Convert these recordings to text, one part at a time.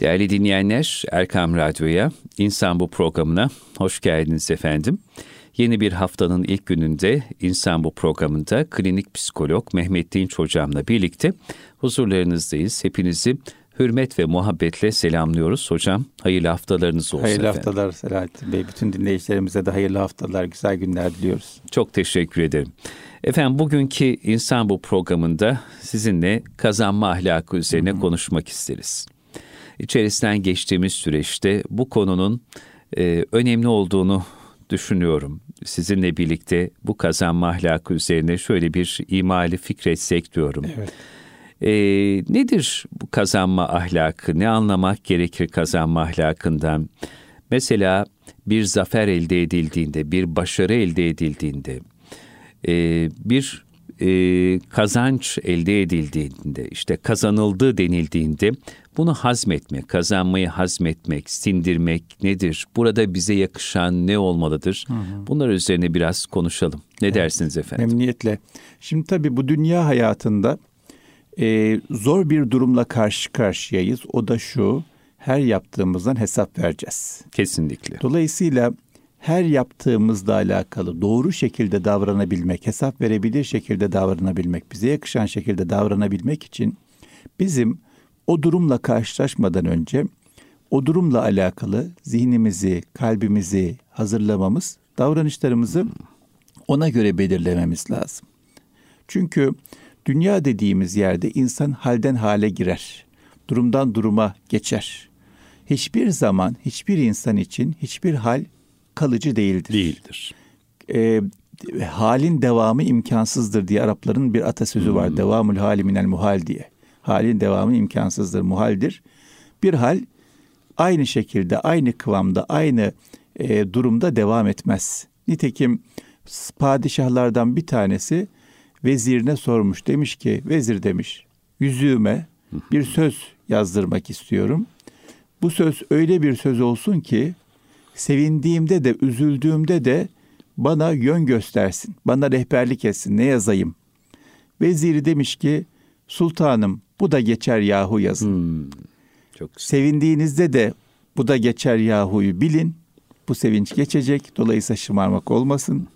Değerli dinleyenler, Erkam Radyo'ya, İnsan Bu programına hoş geldiniz efendim. Yeni bir haftanın ilk gününde İnsan Bu programında klinik psikolog Mehmet Dinç hocamla birlikte huzurlarınızdayız. Hepinizi hürmet ve muhabbetle selamlıyoruz. Hocam hayırlı haftalarınız olsun Hayırlı efendim. haftalar Selahattin Bey. Bütün dinleyicilerimize de hayırlı haftalar, güzel günler diliyoruz. Çok teşekkür ederim. Efendim bugünkü İnsan Bu programında sizinle kazanma ahlakı üzerine konuşmak isteriz. İçerisinden geçtiğimiz süreçte bu konunun e, önemli olduğunu düşünüyorum. Sizinle birlikte bu kazanma ahlakı üzerine şöyle bir imali fikretsek diyorum. Evet. E, nedir bu kazanma ahlakı? Ne anlamak gerekir kazanma ahlakından? Mesela bir zafer elde edildiğinde, bir başarı elde edildiğinde, e, bir e, kazanç elde edildiğinde, işte kazanıldı denildiğinde bunu hazmetmek, kazanmayı hazmetmek, sindirmek nedir? Burada bize yakışan ne olmalıdır? Bunlar üzerine biraz konuşalım. Ne dersiniz efendim? Memnuniyetle. Şimdi tabii bu dünya hayatında e, zor bir durumla karşı karşıyayız. O da şu, her yaptığımızdan hesap vereceğiz. Kesinlikle. Dolayısıyla her yaptığımızla alakalı doğru şekilde davranabilmek, hesap verebilir şekilde davranabilmek, bize yakışan şekilde davranabilmek için bizim o durumla karşılaşmadan önce o durumla alakalı zihnimizi, kalbimizi hazırlamamız, davranışlarımızı ona göre belirlememiz lazım. Çünkü dünya dediğimiz yerde insan halden hale girer. Durumdan duruma geçer. Hiçbir zaman hiçbir insan için hiçbir hal kalıcı değildir. Değildir. Ee, halin devamı imkansızdır diye Arapların bir atasözü var. Devamül hali minel muhal diye. Halin devamı imkansızdır, muhaldir. Bir hal aynı şekilde, aynı kıvamda, aynı e, durumda devam etmez. Nitekim padişahlardan bir tanesi vezirine sormuş. Demiş ki, vezir demiş, yüzüğüme bir söz yazdırmak istiyorum. Bu söz öyle bir söz olsun ki sevindiğimde de üzüldüğümde de bana yön göstersin. Bana rehberlik etsin. Ne yazayım? Veziri demiş ki sultanım bu da geçer yahu yazın. Hmm, Çok güzel. Sevindiğinizde de bu da geçer yahuyu bilin. Bu sevinç geçecek. Dolayısıyla şımarmak olmasın.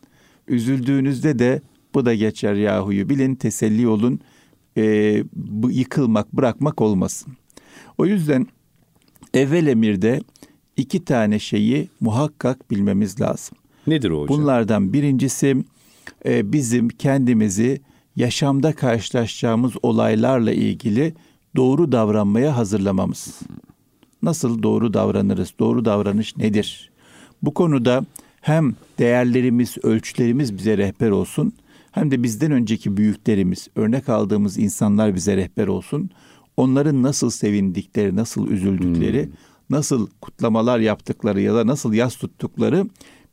Üzüldüğünüzde de bu da geçer yahuyu bilin. Teselli olun. Ee, bu yıkılmak, bırakmak olmasın. O yüzden evvel emirde iki tane şeyi muhakkak bilmemiz lazım. Nedir o hocam? Bunlardan birincisi e, bizim kendimizi yaşamda karşılaşacağımız olaylarla ilgili doğru davranmaya hazırlamamız. Nasıl doğru davranırız? Doğru davranış nedir? Bu konuda hem değerlerimiz, ölçülerimiz bize rehber olsun, hem de bizden önceki büyüklerimiz, örnek aldığımız insanlar bize rehber olsun. Onların nasıl sevindikleri, nasıl üzüldükleri, nasıl kutlamalar yaptıkları ya da nasıl yas tuttukları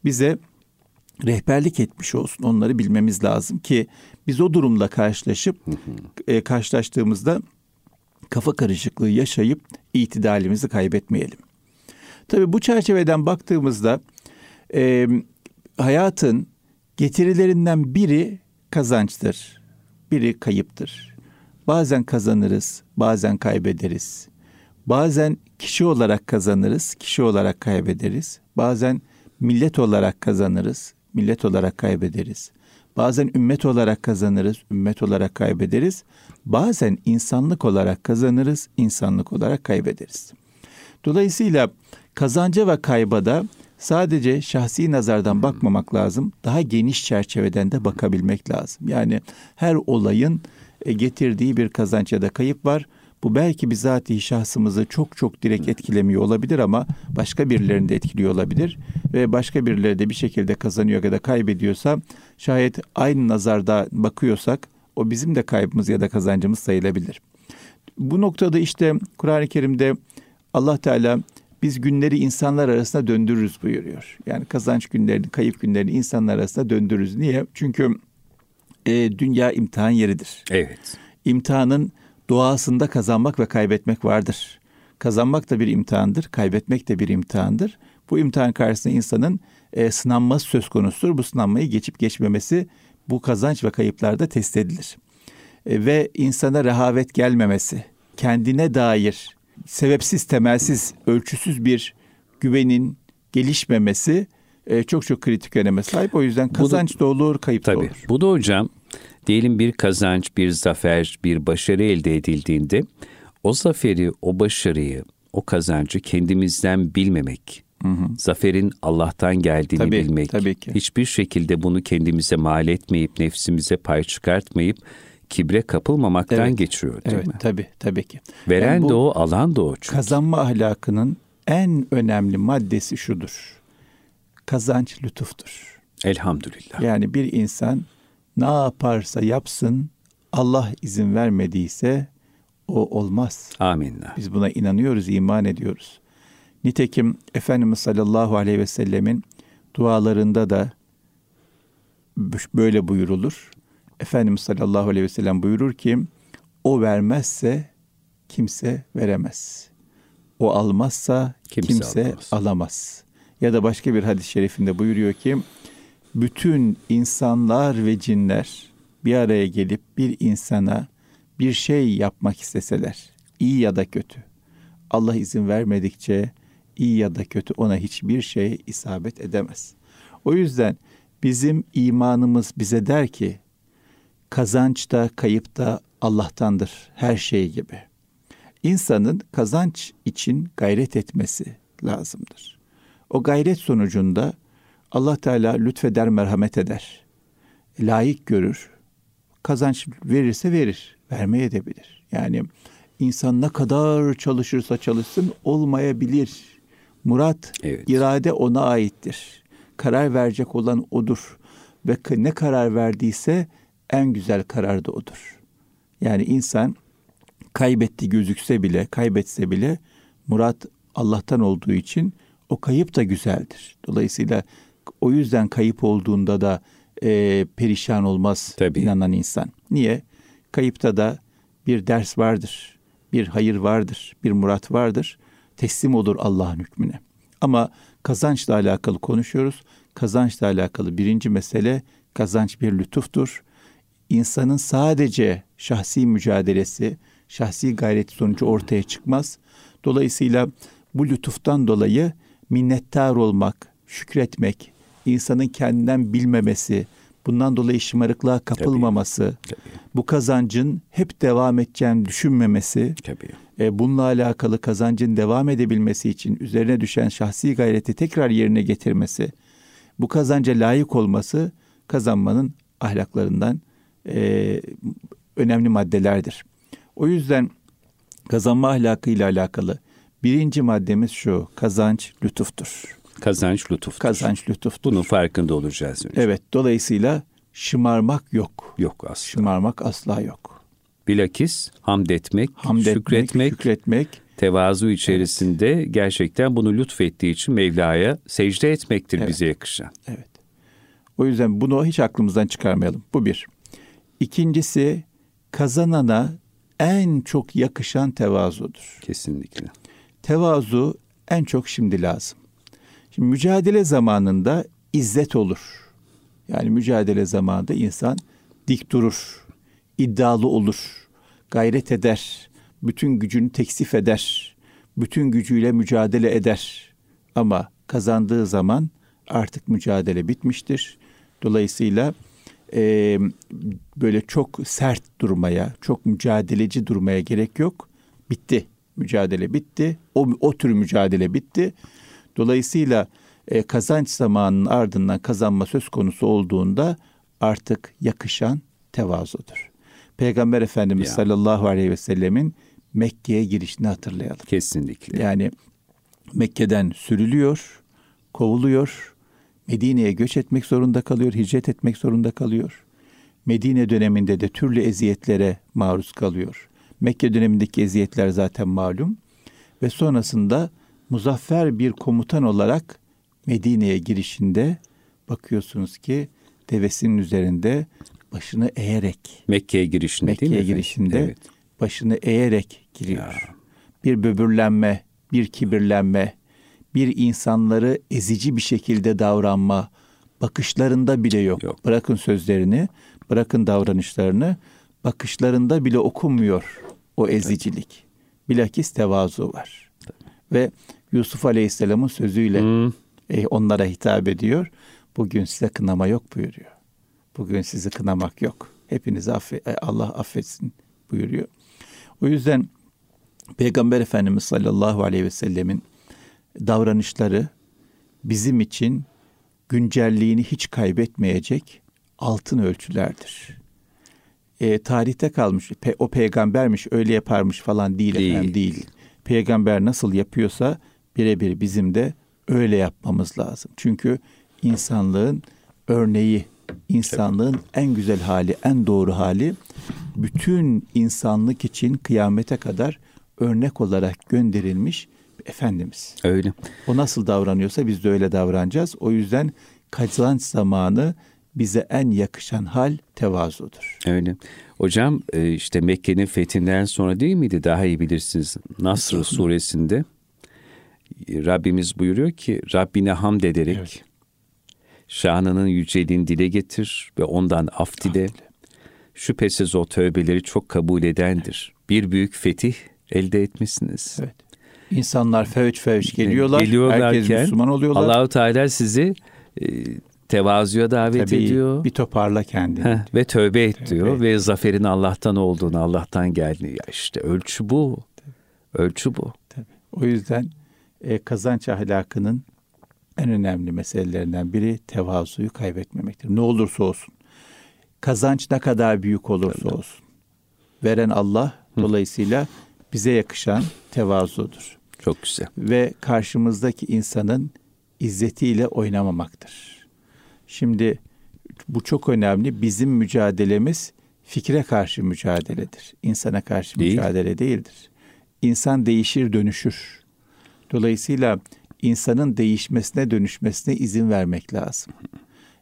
bize rehberlik etmiş olsun. Onları bilmemiz lazım ki biz o durumla karşılaşıp e, karşılaştığımızda kafa karışıklığı yaşayıp itidalimizi kaybetmeyelim. Tabii bu çerçeveden baktığımızda e, hayatın getirilerinden biri kazançtır, biri kayıptır. Bazen kazanırız, bazen kaybederiz. Bazen kişi olarak kazanırız, kişi olarak kaybederiz. Bazen millet olarak kazanırız, millet olarak kaybederiz. Bazen ümmet olarak kazanırız, ümmet olarak kaybederiz. Bazen insanlık olarak kazanırız, insanlık olarak kaybederiz. Dolayısıyla kazanca ve kayba da sadece şahsi nazardan bakmamak lazım. Daha geniş çerçeveden de bakabilmek lazım. Yani her olayın e, getirdiği bir kazanç ya da kayıp var. Bu belki bizatihi şahsımızı çok çok direkt etkilemiyor olabilir ama başka birilerini de etkiliyor olabilir. Ve başka birileri de bir şekilde kazanıyor ya da kaybediyorsa şayet aynı nazarda bakıyorsak o bizim de kaybımız ya da kazancımız sayılabilir. Bu noktada işte Kur'an-ı Kerim'de Allah Teala biz günleri insanlar arasında döndürürüz buyuruyor. Yani kazanç günlerini, kayıp günlerini insanlar arasında döndürürüz. Niye? Çünkü e, dünya imtihan yeridir. Evet. İmtihanın doğasında kazanmak ve kaybetmek vardır. Kazanmak da bir imtihandır, kaybetmek de bir imtihandır. Bu imtihan karşısında insanın e, sınanması söz konusudur. Bu sınanmayı geçip geçmemesi bu kazanç ve kayıplarda test edilir. E, ve insana rehavet gelmemesi, kendine dair sebepsiz, temelsiz, ölçüsüz bir güvenin gelişmemesi e, çok çok kritik öneme sahip. O yüzden kazanç da, da olur, kayıp tabii, da olur. Bu da hocam diyelim bir kazanç, bir zafer, bir başarı elde edildiğinde o zaferi, o başarıyı, o kazancı kendimizden bilmemek, Hı hı. Zaferin Allah'tan geldiğini tabii, bilmek. Tabii ki. Hiçbir şekilde bunu kendimize mal etmeyip, nefsimize pay çıkartmayıp, kibre kapılmamaktan evet, geçiyor değil evet, mi? Tabii, tabii ki. Veren yani de o, alan da o. Çünkü. Kazanma ahlakının en önemli maddesi şudur. Kazanç lütuftur. Elhamdülillah. Yani bir insan ne yaparsa yapsın Allah izin vermediyse o olmaz. Amin. Biz buna inanıyoruz, iman ediyoruz. Nitekim Efendimiz sallallahu aleyhi ve sellemin dualarında da böyle buyurulur. Efendimiz sallallahu aleyhi ve sellem buyurur ki o vermezse kimse veremez. O almazsa kimse, kimse alamaz. alamaz. Ya da başka bir hadis-i şerifinde buyuruyor ki bütün insanlar ve cinler bir araya gelip bir insana bir şey yapmak isteseler, iyi ya da kötü. Allah izin vermedikçe iyi ya da kötü ona hiçbir şey isabet edemez. O yüzden bizim imanımız bize der ki kazanç da kayıp da Allah'tandır her şey gibi. İnsanın kazanç için gayret etmesi lazımdır. O gayret sonucunda Allah Teala lütfeder, merhamet eder. Layık görür. Kazanç verirse verir, vermeye edebilir. Yani insan ne kadar çalışırsa çalışsın olmayabilir. Murat, evet. irade ona aittir. Karar verecek olan odur. Ve ne karar verdiyse en güzel karar da odur. Yani insan kaybetti gözükse bile, kaybetse bile Murat Allah'tan olduğu için o kayıp da güzeldir. Dolayısıyla o yüzden kayıp olduğunda da e, perişan olmaz Tabii. inanan insan. Niye? Kayıpta da bir ders vardır, bir hayır vardır, bir murat vardır. Teslim olur Allah'ın hükmüne. Ama kazançla alakalı konuşuyoruz. Kazançla alakalı birinci mesele kazanç bir lütuftur. İnsanın sadece şahsi mücadelesi, şahsi gayreti sonucu ortaya çıkmaz. Dolayısıyla bu lütuftan dolayı minnettar olmak, şükretmek, insanın kendinden bilmemesi, bundan dolayı şımarıklığa kapılmaması, Tabii. Tabii. bu kazancın hep devam edeceğini düşünmemesi, Tabii. E, bununla alakalı kazancın devam edebilmesi için üzerine düşen şahsi gayreti tekrar yerine getirmesi, bu kazanca layık olması kazanmanın ahlaklarından e, önemli maddelerdir. O yüzden kazanma ahlakıyla alakalı birinci maddemiz şu, kazanç lütuftur. Kazanç lütuftur. Kazanç lütuftur. Bunun farkında olacağız önce. Evet, dolayısıyla şımarmak yok. Yok asla. Şımarmak asla yok. Bilakis hamd etmek, hamd şükretmek, şükretmek, tevazu içerisinde evet. gerçekten bunu lütfettiği için Mevla'ya secde etmektir evet. bize yakışan. Evet. O yüzden bunu hiç aklımızdan çıkarmayalım. Bu bir. İkincisi kazanana en çok yakışan tevazudur. Kesinlikle. Tevazu en çok şimdi lazım. Şimdi mücadele zamanında izzet olur. Yani mücadele zamanında insan dik durur, iddialı olur, gayret eder, bütün gücünü teksif eder, bütün gücüyle mücadele eder. Ama kazandığı zaman artık mücadele bitmiştir. Dolayısıyla e, böyle çok sert durmaya, çok mücadeleci durmaya gerek yok. Bitti. Mücadele bitti. O, o tür mücadele bitti. Dolayısıyla e, kazanç zamanının ardından kazanma söz konusu olduğunda artık yakışan tevazudur. Peygamber Efendimiz ya. sallallahu aleyhi ve sellemin Mekke'ye girişini hatırlayalım. Kesinlikle. Yani Mekke'den sürülüyor, kovuluyor, Medine'ye göç etmek zorunda kalıyor, hicret etmek zorunda kalıyor. Medine döneminde de türlü eziyetlere maruz kalıyor. Mekke dönemindeki eziyetler zaten malum. Ve sonrasında muzaffer bir komutan olarak Medine'ye girişinde bakıyorsunuz ki devesinin üzerinde başını eğerek Mekke'ye girişinde Mekke'ye değil mi? girişinde evet. başını eğerek giriyor. Ya. Bir böbürlenme, bir kibirlenme, bir insanları ezici bir şekilde davranma bakışlarında bile yok. yok. Bırakın sözlerini, bırakın davranışlarını, bakışlarında bile okunmuyor o ezicilik. Bilakis tevazu var. Ve Yusuf Aleyhisselam'ın sözüyle hmm. e, onlara hitap ediyor. Bugün size kınama yok buyuruyor. Bugün sizi kınamak yok. Hepinizi affet, e, Allah affetsin buyuruyor. O yüzden Peygamber Efendimiz sallallahu aleyhi ve sellemin davranışları bizim için güncelliğini hiç kaybetmeyecek altın ölçülerdir. E, tarihte kalmış, pe, o peygambermiş, öyle yaparmış falan değil, değil efendim değil. Peygamber nasıl yapıyorsa birebir bizim de öyle yapmamız lazım. Çünkü insanlığın örneği, insanlığın en güzel hali, en doğru hali bütün insanlık için kıyamete kadar örnek olarak gönderilmiş Efendimiz. Öyle. O nasıl davranıyorsa biz de öyle davranacağız. O yüzden kazanç zamanı bize en yakışan hal tevazudur. Öyle. Hocam e, işte Mekke'nin fethinden sonra değil miydi? Daha iyi bilirsiniz. Nasr suresinde Rabbimiz buyuruyor ki Rabbine hamd ederek evet. şanının yüceliğini dile getir ve ondan af dile. Af dile. Şüphesiz o tövbeleri çok kabul edendir. Evet. Bir büyük fetih elde etmişsiniz. Evet. İnsanlar fevç fevç geliyorlar. Geliyorlarken herkes Müslüman oluyorlar. Allahu Teala sizi e, tevazuya davet Tabii, ediyor. Bir toparla kendini. Heh, ve tövbe et tövbe. diyor ve zaferin Allah'tan olduğunu, Allah'tan geldiğini. Ya işte ölçü bu. Tabii. Ölçü bu. Tabii. O yüzden e, kazanç ahlakının en önemli meselelerinden biri tevazuyu kaybetmemektir. Ne olursa olsun. Kazanç ne kadar büyük olursa Tabii. olsun. Veren Allah Hı. dolayısıyla bize yakışan tevazudur. Çok güzel. Ve karşımızdaki insanın izzetiyle oynamamaktır. Şimdi bu çok önemli. Bizim mücadelemiz fikre karşı mücadeledir. İnsana karşı Değil. mücadele değildir. İnsan değişir, dönüşür. Dolayısıyla insanın değişmesine, dönüşmesine izin vermek lazım.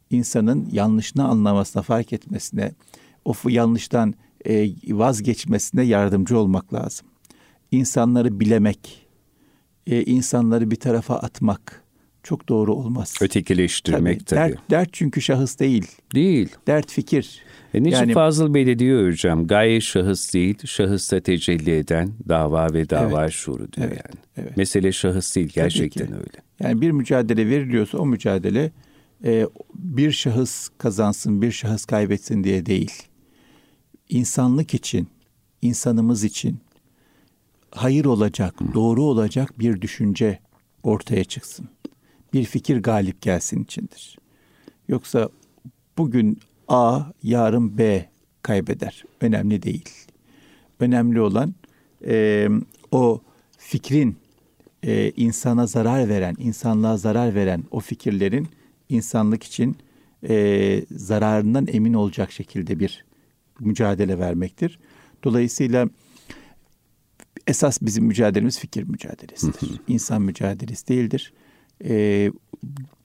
İnsanın yanlışını anlamasına, fark etmesine, o yanlıştan e, vazgeçmesine yardımcı olmak lazım. İnsanları bilemek, e, insanları bir tarafa atmak, çok doğru olmaz. Ötekileştirmek tabii. tabii. Dert, dert çünkü şahıs değil. Değil. Dert fikir. E niçin yani, Fazıl Bey de diyor hocam gaye şahıs değil şahısta tecelli eden dava ve dava evet, şuuru diyor evet, yani. Evet. Mesele şahıs değil gerçekten öyle. Yani bir mücadele veriliyorsa o mücadele e, bir şahıs kazansın bir şahıs kaybetsin diye değil. İnsanlık için, insanımız için hayır olacak, Hı. doğru olacak bir düşünce ortaya çıksın bir fikir galip gelsin içindir. Yoksa bugün A, yarın B kaybeder. Önemli değil. Önemli olan e, o fikrin e, insana zarar veren, insanlığa zarar veren o fikirlerin insanlık için e, zararından emin olacak şekilde bir mücadele vermektir. Dolayısıyla esas bizim mücadelemiz fikir mücadelesidir. İnsan mücadelesi değildir. E,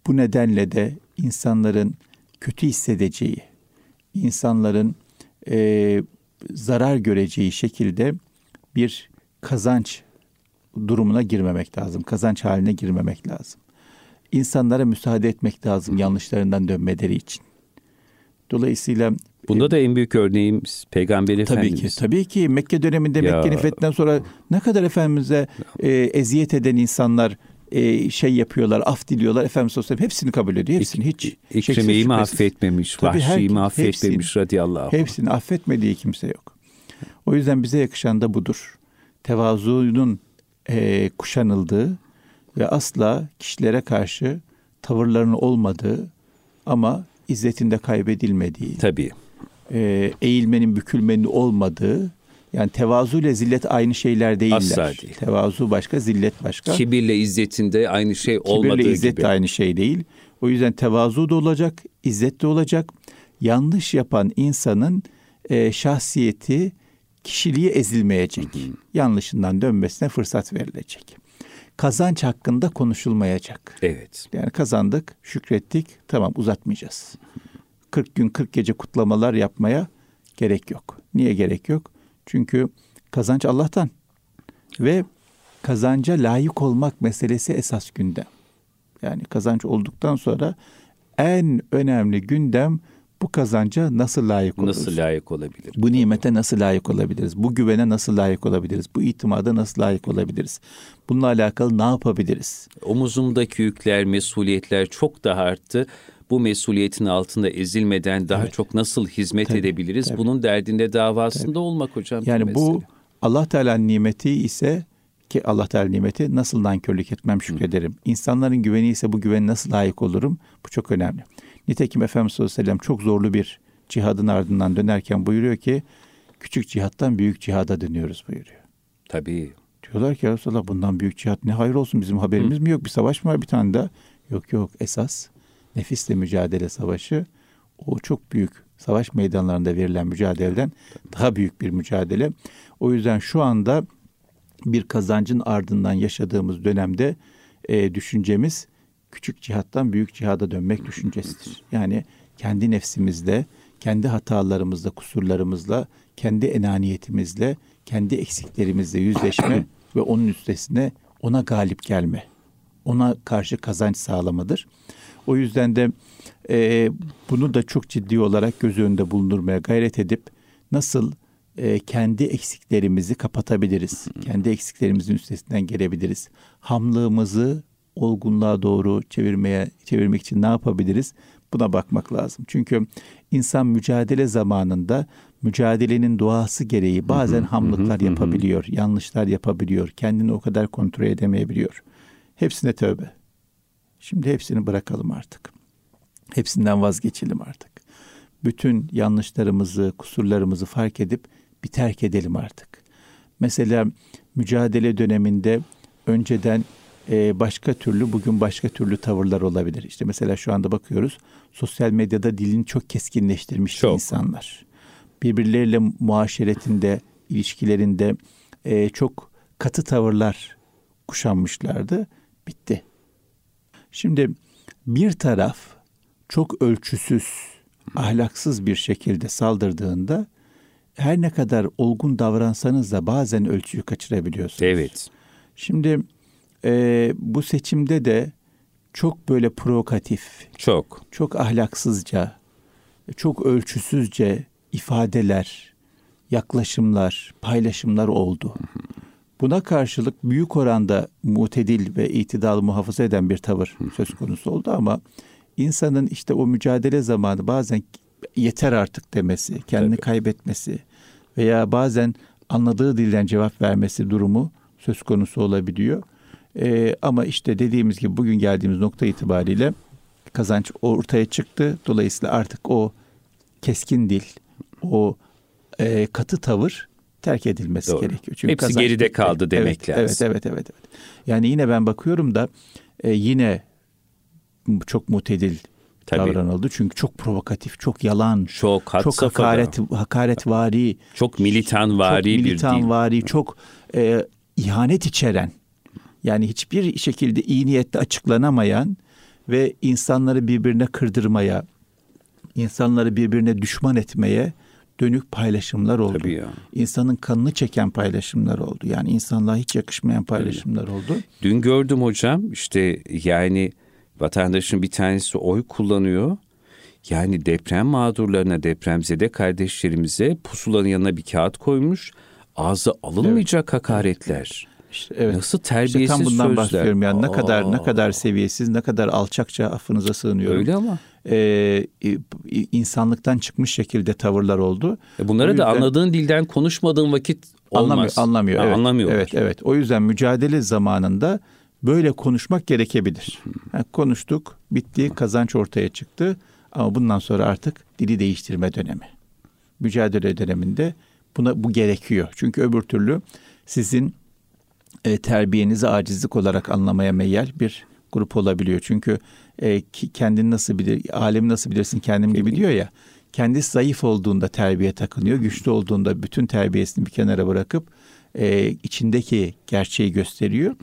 bu nedenle de insanların kötü hissedeceği, insanların e, zarar göreceği şekilde bir kazanç durumuna girmemek lazım. Kazanç haline girmemek lazım. İnsanlara müsaade etmek lazım yanlışlarından dönmeleri için. Dolayısıyla Bunda da en büyük örneğim Peygamber tabii Efendimiz. Tabii ki. Tabii ki Mekke döneminde Mekke'nin fethinden sonra ne kadar Efendimiz'e e, eziyet eden insanlar e, şey yapıyorlar, af diliyorlar. Efendimiz Aleyhisselam hepsini kabul ediyor. Hepsini hiç İkrime'yi mi affetmemiş, Tabii Vahşi'yi mi affetmemiş hepsini, radıyallahu anh. Hepsini affetmediği kimse yok. O yüzden bize yakışan da budur. Tevazunun e, kuşanıldığı ve asla kişilere karşı tavırlarının olmadığı ama izzetinde kaybedilmediği. Tabii. E, eğilmenin, bükülmenin olmadığı yani tevazu ile zillet aynı şeyler değiller. Asla değil. Tevazu başka, zillet başka. Kibirle izzetinde aynı şey olmadığı Kibirle izzet gibi. de aynı şey değil. O yüzden tevazu da olacak, izzet de olacak. Yanlış yapan insanın e, şahsiyeti, kişiliği ezilmeyecek. Hı hı. Yanlışından dönmesine fırsat verilecek. Kazanç hakkında konuşulmayacak. Evet. Yani kazandık, şükrettik, tamam uzatmayacağız. 40 gün 40 gece kutlamalar yapmaya gerek yok. Niye gerek yok? Çünkü kazanç Allah'tan. Ve kazanca layık olmak meselesi esas gündem. Yani kazanç olduktan sonra en önemli gündem bu kazanca nasıl layık oluruz? Nasıl layık olabilir? Bu nimete nasıl layık olabiliriz? Bu güvene nasıl layık olabiliriz? Bu itimada nasıl layık olabiliriz? Bununla alakalı ne yapabiliriz? Omuzumdaki yükler, mesuliyetler çok daha arttı. Bu mesuliyetin altında ezilmeden daha Evet. çok nasıl hizmet Tabii, edebiliriz? tabii. Bunun derdinde davasında olmak hocam. Yani bu mesele. Allah Teala'nın nimeti ise ki Allah Teala nimeti nasıl nankörlük etmem şükrederim. İnsanların güveni ise bu güvene nasıl layık olurum? Bu çok önemli. Nitekim Efendimiz sallallahu aleyhi ve sellem çok zorlu bir cihadın ardından dönerken buyuruyor ki küçük cihattan büyük cihada dönüyoruz buyuruyor. Tabii. Diyorlar ki ya Resulallah bundan büyük cihat ne hayır olsun bizim haberimiz mi yok? Bir savaş mı var bir tane daha? Yok yok esas nefisle mücadele savaşı o çok büyük savaş meydanlarında verilen mücadeleden daha büyük bir mücadele. O yüzden şu anda bir kazancın ardından yaşadığımız dönemde e, düşüncemiz küçük cihattan büyük cihada dönmek düşüncesidir. Yani kendi nefsimizle, kendi hatalarımızla, kusurlarımızla, kendi enaniyetimizle, kendi eksiklerimizle yüzleşme ve onun üstesine ona galip gelme. Ona karşı kazanç sağlamadır. O yüzden de e, bunu da çok ciddi olarak göz önünde bulundurmaya gayret edip nasıl e, kendi eksiklerimizi kapatabiliriz? Kendi eksiklerimizin üstesinden gelebiliriz. Hamlığımızı olgunluğa doğru çevirmeye çevirmek için ne yapabiliriz? Buna bakmak lazım. Çünkü insan mücadele zamanında mücadelenin doğası gereği bazen hamlıklar yapabiliyor, yanlışlar yapabiliyor, kendini o kadar kontrol edemeyebiliyor. Hepsine tövbe. Şimdi hepsini bırakalım artık. Hepsinden vazgeçelim artık. Bütün yanlışlarımızı, kusurlarımızı fark edip bir terk edelim artık. Mesela mücadele döneminde önceden e, başka türlü, bugün başka türlü tavırlar olabilir. İşte mesela şu anda bakıyoruz, sosyal medyada dilini çok keskinleştirmiş Çok. insanlar. Birbirleriyle muaşeretinde, ilişkilerinde e, çok katı tavırlar kuşanmışlardı. Bitti. Şimdi bir taraf çok ölçüsüz, ahlaksız bir şekilde saldırdığında her ne kadar olgun davransanız da bazen ölçüyü kaçırabiliyorsunuz. Evet. Şimdi e, bu seçimde de çok böyle provokatif, Çok. çok ahlaksızca, çok ölçüsüzce ifadeler, yaklaşımlar, paylaşımlar oldu. Buna karşılık büyük oranda mutedil ve itidalı muhafaza eden bir tavır söz konusu oldu ama insanın işte o mücadele zamanı bazen yeter artık demesi, kendini Tabii. kaybetmesi veya bazen anladığı dilden cevap vermesi durumu söz konusu olabiliyor. Ee, ama işte dediğimiz gibi bugün geldiğimiz nokta itibariyle kazanç ortaya çıktı. Dolayısıyla artık o keskin dil, o e, katı tavır terk edilmesi Doğru. gerekiyor. Çünkü Hepsi kazanç geride kaldı demek evet, lazım. Evet, evet, evet, evet. Yani yine ben bakıyorum da e, yine çok mutedil Tabii. davranıldı. Çünkü çok provokatif, çok yalan, Çok çok hakaret, hakaretvari, Çok militanvari çok bir dil. militanvari, çok e, ihanet içeren, yani hiçbir şekilde iyi niyetle açıklanamayan ve insanları birbirine kırdırmaya, insanları birbirine düşman etmeye dönük paylaşımlar oldu. Tabii ya. İnsanın kanını çeken paylaşımlar oldu. Yani insanlığa hiç yakışmayan paylaşımlar oldu. Dün gördüm hocam işte yani vatandaşın bir tanesi oy kullanıyor. Yani deprem mağdurlarına, depremzede kardeşlerimize pusulanın yanına bir kağıt koymuş. Ağza alınmayacak hakaretler. İşte evet. Nasıl İşte terbiyesiz tam bundan sözler. bahsediyorum. Yani ne kadar ne Aa, kadar seviyesiz, ne kadar alçakça affınıza sığınıyorum. Öyle ama. Ee, insanlıktan çıkmış şekilde tavırlar oldu. E Bunları O da yüzden- anladığın dilden konuşmadığın vakit olmaz. Anlamıyor, anlamıyor. Ha, evet. Anlamıyorlar. Evet, evet. O yüzden mücadele zamanında böyle konuşmak gerekebilir. Ha, konuştuk, bitti, kazanç ortaya çıktı. Ama bundan sonra artık dili değiştirme dönemi. Mücadele döneminde buna bu gerekiyor. Çünkü öbür türlü sizin e, terbiyenizi acizlik olarak anlamaya meyyal bir grup olabiliyor. Çünkü e, kendini nasıl bilir, alemi nasıl bilirsin kendim gibi diyor ya. Kendisi zayıf olduğunda terbiye takınıyor. Güçlü olduğunda bütün terbiyesini bir kenara bırakıp e, içindeki gerçeği gösteriyor.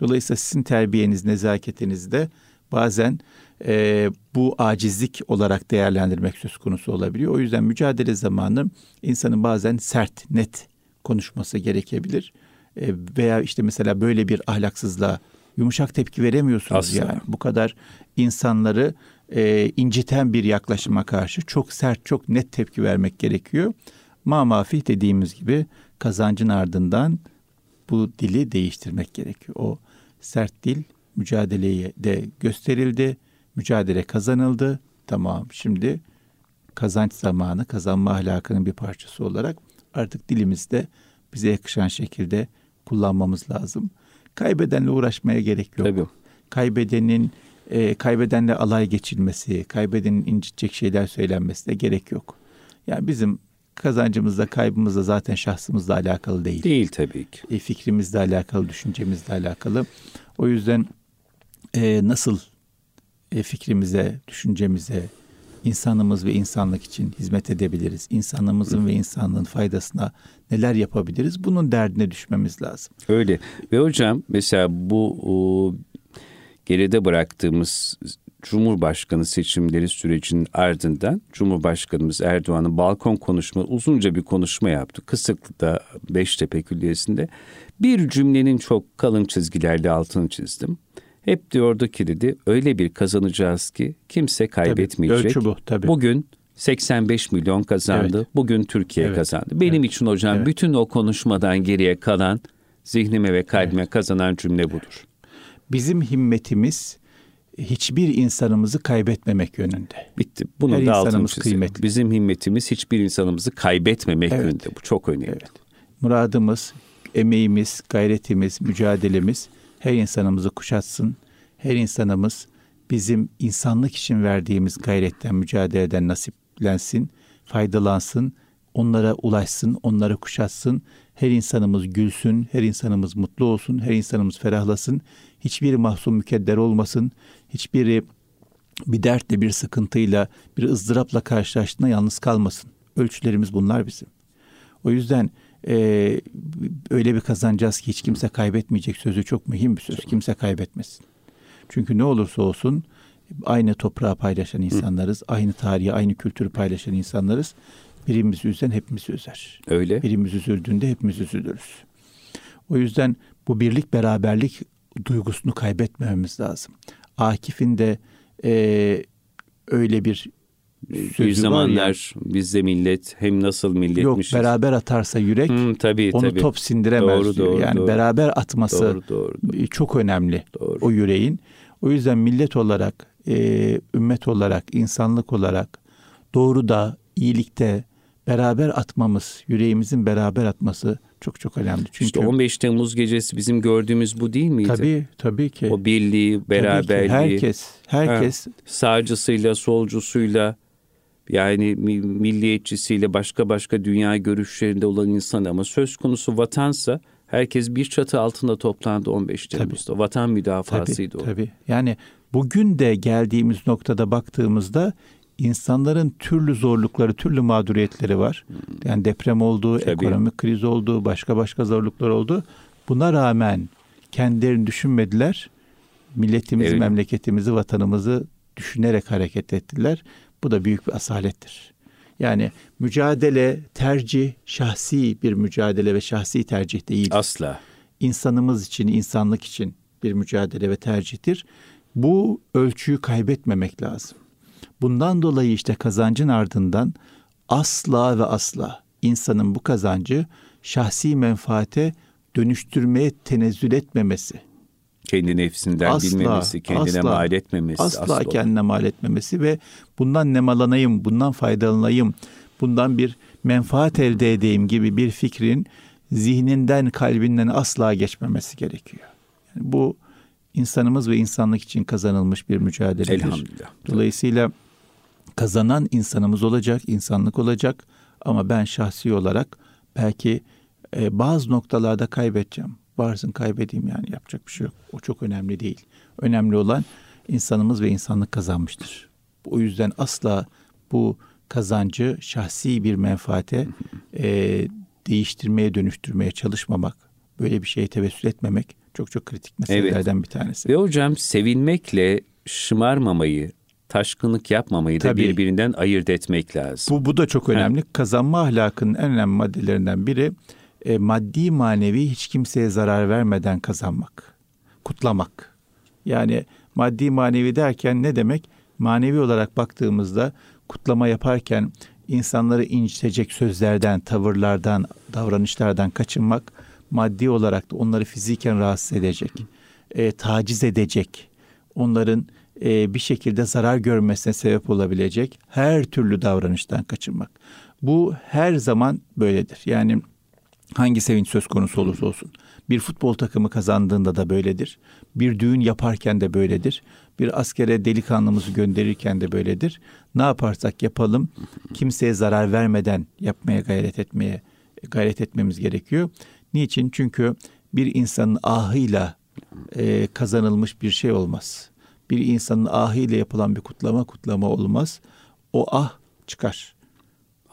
Dolayısıyla sizin terbiyeniz, nezaketiniz de bazen e, bu acizlik olarak değerlendirmek söz konusu olabiliyor. O yüzden mücadele zamanı insanın bazen sert, net konuşması gerekebilir. E, veya işte mesela böyle bir ahlaksızlığa yumuşak tepki veremiyorsunuz Asla. yani. Bu kadar insanları e, inciten bir yaklaşıma karşı çok sert, çok net tepki vermek gerekiyor. Ma mafi dediğimiz gibi kazancın ardından bu dili değiştirmek gerekiyor. O sert dil mücadeleye de gösterildi. Mücadele kazanıldı. Tamam şimdi kazanç zamanı, kazanma ahlakının bir parçası olarak artık dilimizde bize yakışan şekilde kullanmamız lazım. Kaybedenle uğraşmaya gerek yok. Tabii. Kaybedenin e, kaybedenle alay geçilmesi, kaybedenin incitecek şeyler söylenmesi de gerek yok. Yani bizim kazancımızla kaybımızla zaten şahsımızla alakalı değil. Değil tabii ki. E, fikrimizle alakalı, düşüncemizle alakalı. O yüzden e, nasıl e, fikrimize, düşüncemize, insanımız ve insanlık için hizmet edebiliriz? İnsanlığımızın ve insanlığın faydasına neler yapabiliriz? Bunun derdine düşmemiz lazım. Öyle. Ve hocam mesela bu o, geride bıraktığımız Cumhurbaşkanı seçimleri sürecinin ardından Cumhurbaşkanımız Erdoğan'ın balkon konuşma uzunca bir konuşma yaptı. Kısıklı'da Beştepe Külliyesi'nde bir cümlenin çok kalın çizgilerle altını çizdim. Hep diyordu ki dedi öyle bir kazanacağız ki kimse kaybetmeyecek. Tabii, ölçü bu tabii. Bugün 85 milyon kazandı. Evet. Bugün Türkiye evet. kazandı. Benim evet. için hocam evet. bütün o konuşmadan geriye kalan zihnime ve kalbime evet. kazanan cümle budur. Bizim himmetimiz hiçbir insanımızı kaybetmemek yönünde. Bitti. Bunu Her da insanımız kıymetli. Bizim himmetimiz hiçbir insanımızı kaybetmemek evet. yönünde. Bu çok önemli. Evet. Muradımız, emeğimiz, gayretimiz, mücadelemiz her insanımızı kuşatsın. Her insanımız bizim insanlık için verdiğimiz gayretten, mücadeleden nasiplensin, faydalansın, onlara ulaşsın, onları kuşatsın. Her insanımız gülsün, her insanımız mutlu olsun, her insanımız ferahlasın. Hiçbiri mahzun mükedder olmasın, hiçbiri bir dertle, bir sıkıntıyla, bir ızdırapla karşılaştığında yalnız kalmasın. Ölçülerimiz bunlar bizim. O yüzden e, öyle bir kazanacağız ki hiç kimse kaybetmeyecek sözü çok mühim bir söz. Kimse kaybetmesin. Çünkü ne olursa olsun aynı toprağı paylaşan insanlarız. Hı. Aynı tarihi, aynı kültürü paylaşan insanlarız. Birimiz üzen hepimiz üzer. Öyle. Birimiz üzüldüğünde hepimiz üzülürüz. O yüzden bu birlik beraberlik duygusunu kaybetmememiz lazım. Akif'in de e, öyle bir bir zamanlar bizde millet hem nasıl milletmişiz. Yok beraber atarsa yürek hmm, tabii, onu tabii. top sindiremez doğru, diyor. Doğru, yani doğru. beraber atması doğru, doğru, doğru. çok önemli doğru. o yüreğin. O yüzden millet olarak, e, ümmet olarak, insanlık olarak doğru da, iyilikte beraber atmamız, yüreğimizin beraber atması çok çok önemli. Çünkü işte 15 Temmuz gecesi bizim gördüğümüz bu değil miydi? Tabii, tabii ki. O birliği, beraberliği. Herkes, herkes. Ha, sağcısıyla, solcusuyla, yani milliyetçisiyle başka başka dünya görüşlerinde olan insan ama söz konusu vatansa herkes bir çatı altında toplandı 15 Temmuz'da. Tabii. Vatan müdafasıydı tabii, o. Tabii. Yani bugün de geldiğimiz noktada baktığımızda insanların türlü zorlukları, türlü mağduriyetleri var. Hmm. Yani deprem oldu, tabii. ekonomik kriz oldu, başka başka zorluklar oldu. Buna rağmen kendilerini düşünmediler. Milletimizi, evet. memleketimizi, vatanımızı düşünerek hareket ettiler. Bu da büyük bir asalettir. Yani mücadele, tercih, şahsi bir mücadele ve şahsi tercih değil. Asla. İnsanımız için, insanlık için bir mücadele ve tercihtir. Bu ölçüyü kaybetmemek lazım. Bundan dolayı işte kazancın ardından asla ve asla insanın bu kazancı şahsi menfaate dönüştürmeye tenezzül etmemesi kendi nefsinden asla, bilmemesi, kendine asla, mal etmemesi. Asla, asla kendine mal etmemesi ve bundan nemalanayım, bundan faydalanayım, bundan bir menfaat elde edeyim gibi bir fikrin zihninden, kalbinden asla geçmemesi gerekiyor. Yani bu insanımız ve insanlık için kazanılmış bir mücadeledir. Elhamdülillah. Dolayısıyla kazanan insanımız olacak, insanlık olacak ama ben şahsi olarak belki e, bazı noktalarda kaybedeceğim varsın kaybedeyim yani yapacak bir şey yok. O çok önemli değil. Önemli olan insanımız ve insanlık kazanmıştır. O yüzden asla bu kazancı şahsi bir menfaate e, değiştirmeye, dönüştürmeye çalışmamak, böyle bir şeye tevessül etmemek çok çok kritik meselelerden evet. bir tanesi. Ve hocam sevinmekle şımarmamayı, taşkınlık yapmamayı Tabii. da birbirinden ayırt etmek lazım. Bu, bu da çok önemli. Ha. Kazanma ahlakının en önemli maddelerinden biri e, maddi manevi hiç kimseye zarar vermeden kazanmak, kutlamak. Yani maddi manevi derken ne demek? Manevi olarak baktığımızda kutlama yaparken insanları incitecek sözlerden, tavırlardan, davranışlardan kaçınmak, maddi olarak da onları fiziken rahatsız edecek, e, taciz edecek, onların e, bir şekilde zarar görmesine sebep olabilecek her türlü davranıştan kaçınmak. Bu her zaman böyledir. Yani hangi sevinç söz konusu olursa olsun. Bir futbol takımı kazandığında da böyledir. Bir düğün yaparken de böyledir. Bir askere delikanlımızı gönderirken de böyledir. Ne yaparsak yapalım kimseye zarar vermeden yapmaya gayret etmeye gayret etmemiz gerekiyor. Niçin? Çünkü bir insanın ahıyla e, kazanılmış bir şey olmaz. Bir insanın ahıyla yapılan bir kutlama kutlama olmaz. O ah çıkar.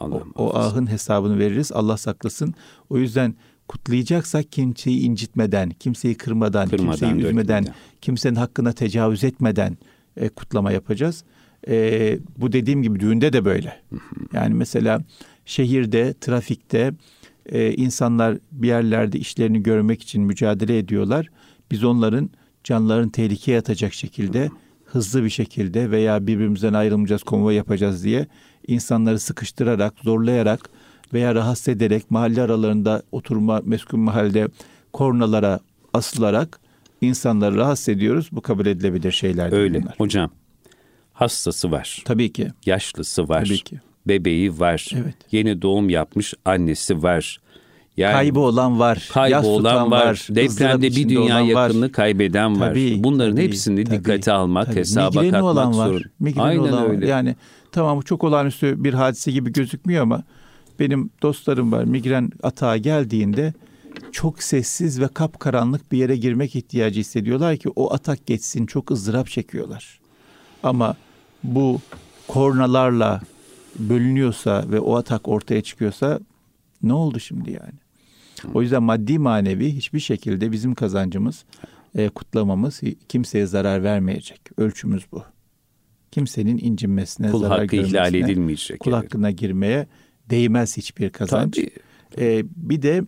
o, o ahın hesabını veririz. Allah saklasın. O yüzden kutlayacaksak kimseyi incitmeden, kimseyi kırmadan, kırmadan kimseyi üzmeden, dökmeden. kimsenin hakkına tecavüz etmeden e, kutlama yapacağız. E, bu dediğim gibi düğünde de böyle. Yani mesela şehirde, trafikte e, insanlar bir yerlerde işlerini görmek için mücadele ediyorlar. Biz onların canların tehlikeye atacak şekilde hızlı bir şekilde veya birbirimizden ayrılmayacağız, konvoy yapacağız diye insanları sıkıştırarak, zorlayarak veya rahatsız ederek mahalle aralarında oturma meskun mahalde kornalara asılarak insanları rahatsız ediyoruz. Bu kabul edilebilir şeyler. Öyle bunlar. hocam. Hastası var. Tabii ki. Yaşlısı var. Tabii ki. Bebeği var. Evet. Yeni doğum yapmış annesi var. Yani kaybı olan var. Kaybı olan var. var. Depremde bir dünya yakınını var. kaybeden var. Tabii, Bunların tabii, hepsini tabii, dikkate almak, tabii. hesaba Migreni katmak olan var. Sorun. Migreni Aynen olan öyle. Var. Yani tamam çok olağanüstü bir hadise gibi gözükmüyor ama benim dostlarım var migren atağa geldiğinde çok sessiz ve kapkaranlık bir yere girmek ihtiyacı hissediyorlar ki o atak geçsin çok ızdırap çekiyorlar. Ama bu kornalarla bölünüyorsa ve o atak ortaya çıkıyorsa ne oldu şimdi yani? O yüzden maddi manevi hiçbir şekilde bizim kazancımız, e, kutlamamız kimseye zarar vermeyecek. Ölçümüz bu. Kimsenin incinmesine, kul zarar hakkı ihlal edilmeyecek. Kul evet. hakkına girmeye değmez hiçbir kazanç. Tabii. E, bir de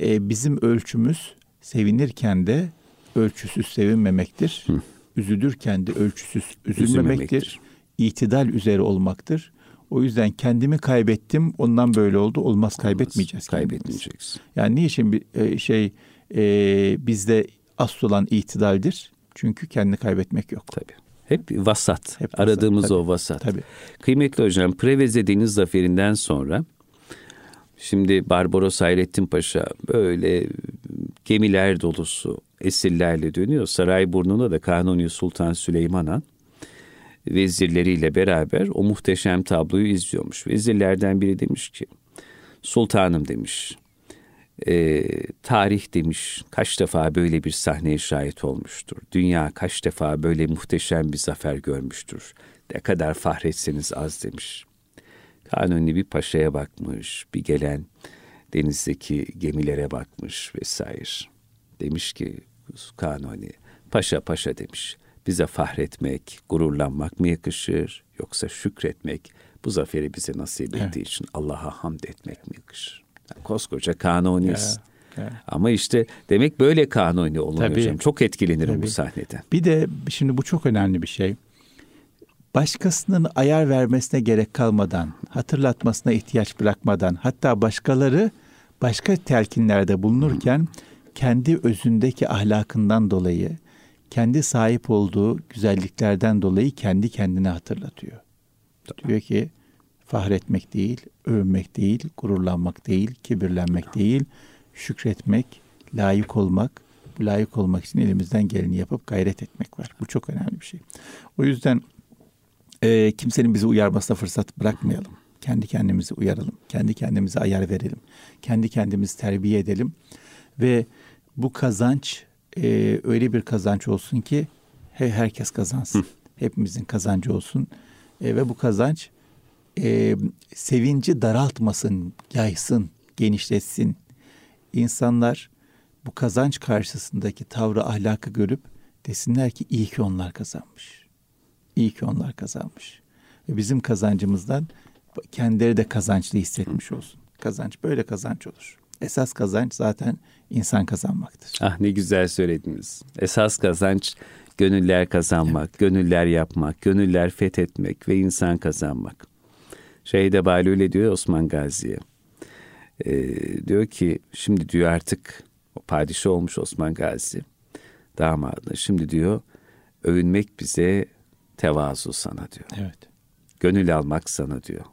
e, bizim ölçümüz sevinirken de ölçüsüz sevinmemektir. Hı. Üzülürken de ölçüsüz üzülmemektir. üzülmemektir. İtidal üzere olmaktır. O yüzden kendimi kaybettim, ondan böyle oldu. Olmaz, kaybetmeyeceğiz. Kaybetmeyeceğiz. Yani niçin bir e, şey e, bizde asıl olan itidaldir? Çünkü kendini kaybetmek yok. Tabii. Hep vasat. Hep Aradığımız vasat, o vasat. Tabii. Kıymetli hocam, Preveze Deniz Zaferi'nden sonra şimdi Barbaros Hayrettin Paşa böyle gemiler dolusu esirlerle dönüyor. Sarayburnu'nda da Kanuni Sultan Süleyman Han vezirleriyle beraber o muhteşem tabloyu izliyormuş. Vezirlerden biri demiş ki, sultanım demiş, e, tarih demiş kaç defa böyle bir sahneye şahit olmuştur. Dünya kaç defa böyle muhteşem bir zafer görmüştür. Ne kadar fahretseniz az demiş. Kanuni bir paşaya bakmış, bir gelen denizdeki gemilere bakmış vesaire. Demiş ki Kanuni, paşa paşa demiş bize fahretmek, gururlanmak mı yakışır yoksa şükretmek, bu zaferi bize nasip ettiği evet. için Allah'a hamd etmek mi yakışır? Koskoca kanuniyiz. Evet. Ama işte demek böyle kanuni oluyor Tabii. hocam. Çok etkilenirim Tabii. bu sahneden. Bir de şimdi bu çok önemli bir şey. Başkasının ayar vermesine gerek kalmadan, hatırlatmasına ihtiyaç bırakmadan, hatta başkaları başka telkinlerde bulunurken kendi özündeki ahlakından dolayı, kendi sahip olduğu güzelliklerden dolayı kendi kendine hatırlatıyor. Tamam. Diyor ki fahretmek değil, övünmek değil, gururlanmak değil, kibirlenmek değil, şükretmek, layık olmak, layık olmak için elimizden geleni yapıp gayret etmek var. Bu çok önemli bir şey. O yüzden e, kimsenin bizi uyarmasına fırsat bırakmayalım. Kendi kendimizi uyaralım. Kendi kendimize ayar verelim. Kendi kendimizi terbiye edelim. Ve bu kazanç e, öyle bir kazanç olsun ki he, herkes kazansın. Hı. Hepimizin kazancı olsun. E, ve bu kazanç e, sevinci daraltmasın, yaysın, genişletsin. İnsanlar bu kazanç karşısındaki tavrı ahlakı görüp desinler ki iyi ki onlar kazanmış. İyi ki onlar kazanmış. Ve bizim kazancımızdan kendileri de kazançlı hissetmiş olsun. Kazanç böyle kazanç olur. Esas kazanç zaten insan kazanmaktır. Ah ne güzel söylediniz. Esas kazanç Gönüller kazanmak, evet. gönüller yapmak, gönüller fethetmek ve insan kazanmak. Şeyde Bali öyle diyor Osman Gazi'ye. Ee, diyor ki şimdi diyor artık o padişah olmuş Osman Gazi damadı. Şimdi diyor övünmek bize tevazu sana diyor. Evet. Gönül almak sana diyor.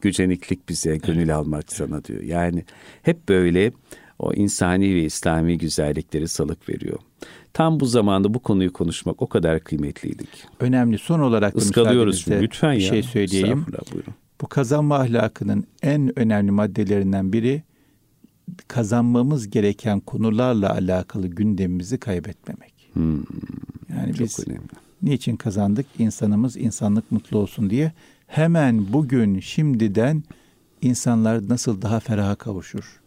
Güceniklik bize gönül evet. almak sana diyor. Yani hep böyle o insani ve İslami güzellikleri salık veriyor. Tam bu zamanda bu konuyu konuşmak o kadar kıymetliydik. Önemli. Son olarak Iskalıyoruz şimdi. Lütfen bir ya. şey söyleyeyim. Bu kazanma ahlakının en önemli maddelerinden biri kazanmamız gereken konularla alakalı gündemimizi kaybetmemek. Hmm, yani çok biz önemli. niçin kazandık? İnsanımız insanlık mutlu olsun diye hemen bugün şimdiden insanlar nasıl daha feraha kavuşur?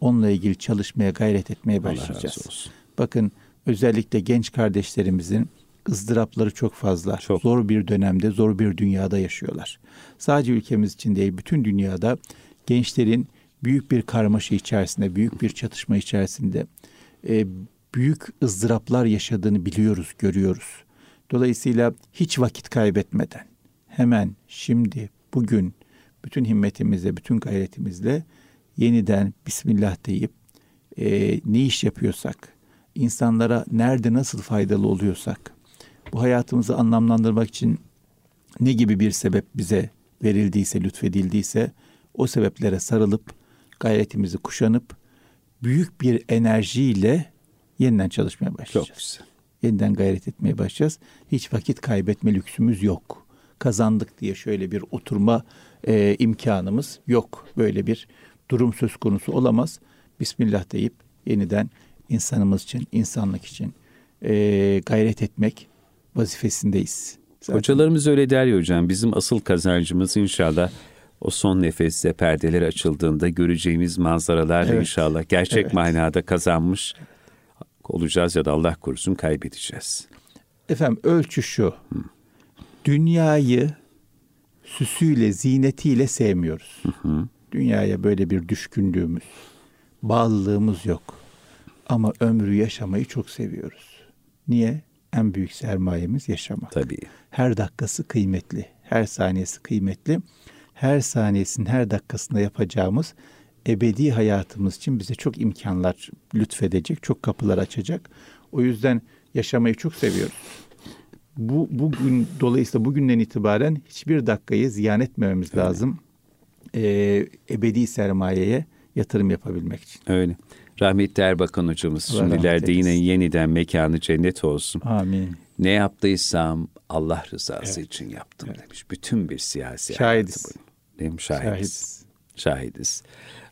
Onunla ilgili çalışmaya gayret etmeye başlayacağız. Bakın özellikle genç kardeşlerimizin ızdırapları çok fazla. Çok. Zor bir dönemde, zor bir dünyada yaşıyorlar. Sadece ülkemiz için değil, bütün dünyada gençlerin büyük bir karmaşa içerisinde, büyük bir çatışma içerisinde e, büyük ızdıraplar yaşadığını biliyoruz, görüyoruz. Dolayısıyla hiç vakit kaybetmeden hemen şimdi, bugün bütün himmetimizle, bütün gayretimizle yeniden Bismillah deyip e, ne iş yapıyorsak, insanlara nerede nasıl faydalı oluyorsak, bu hayatımızı anlamlandırmak için ne gibi bir sebep bize verildiyse, lütfedildiyse o sebeplere sarılıp gayretimizi kuşanıp büyük bir enerjiyle yeniden çalışmaya başlayacağız. Çok güzel. Yeniden gayret etmeye başlayacağız. Hiç vakit kaybetme lüksümüz yok. Kazandık diye şöyle bir oturma e, imkanımız yok. Böyle bir durum söz konusu olamaz. Bismillah deyip yeniden insanımız için, insanlık için e, gayret etmek vazifesindeyiz. Zaten. Hocalarımız öyle der ya hocam. Bizim asıl kazancımız inşallah o son nefeste perdeler açıldığında göreceğimiz manzaralar evet. inşallah gerçek evet. manada kazanmış olacağız ya da Allah korusun kaybedeceğiz. Efendim ölçü şu. Hı. Dünyayı süsüyle, zinetiyle sevmiyoruz. Hı hı. Dünyaya böyle bir düşkünlüğümüz, bağlılığımız yok. Ama ömrü yaşamayı çok seviyoruz. Niye? En büyük sermayemiz yaşamak. Tabii. Her dakikası kıymetli, her saniyesi kıymetli her saniyesinin her dakikasında yapacağımız ebedi hayatımız için bize çok imkanlar lütfedecek, çok kapılar açacak. O yüzden yaşamayı çok seviyoruz. Bu bugün dolayısıyla bugünden itibaren hiçbir dakikayı ziyan etmememiz Öyle. lazım. Ee, ebedi sermayeye yatırım yapabilmek için. Öyle. Rahmetli Erbakan hocamız şimdilerde yine yeniden mekanı cennet olsun. Amin. Ne yaptıysam Allah rızası evet. için yaptım evet. demiş. Bütün bir siyasi Şahidiz. hayatı değil mi? Şahidiz. Şahidiz. Şahidiz.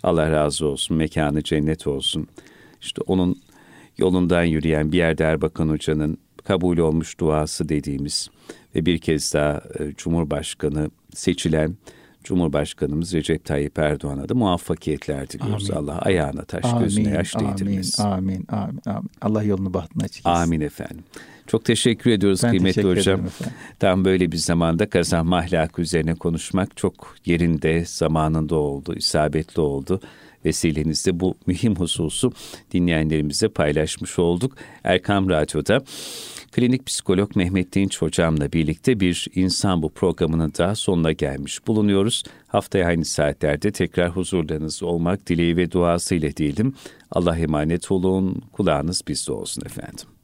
Allah razı olsun. Mekanı cennet olsun. İşte onun yolundan yürüyen bir yerde Erbakan Hoca'nın kabul olmuş duası dediğimiz ve bir kez daha e, Cumhurbaşkanı seçilen Cumhurbaşkanımız Recep Tayyip Erdoğan'a da muvaffakiyetler diliyoruz. Amin. Allah ayağına taş amin, gözüne yaş değdirmesin. Amin, amin, amin. Allah yolunu bahtına açık Amin efendim. Çok teşekkür ediyoruz ben kıymetli teşekkür hocam. Tam böyle bir zamanda kazanma ahlakı üzerine konuşmak çok yerinde, zamanında oldu, isabetli oldu. Vesilenizde bu mühim hususu dinleyenlerimize paylaşmış olduk. Erkam Radyo'da klinik psikolog Mehmet Dinç hocamla birlikte bir insan bu programının da sonuna gelmiş bulunuyoruz. Haftaya aynı saatlerde tekrar huzurlarınızda olmak dileği ve duası ile diyelim. Allah emanet olun, kulağınız bizde olsun efendim.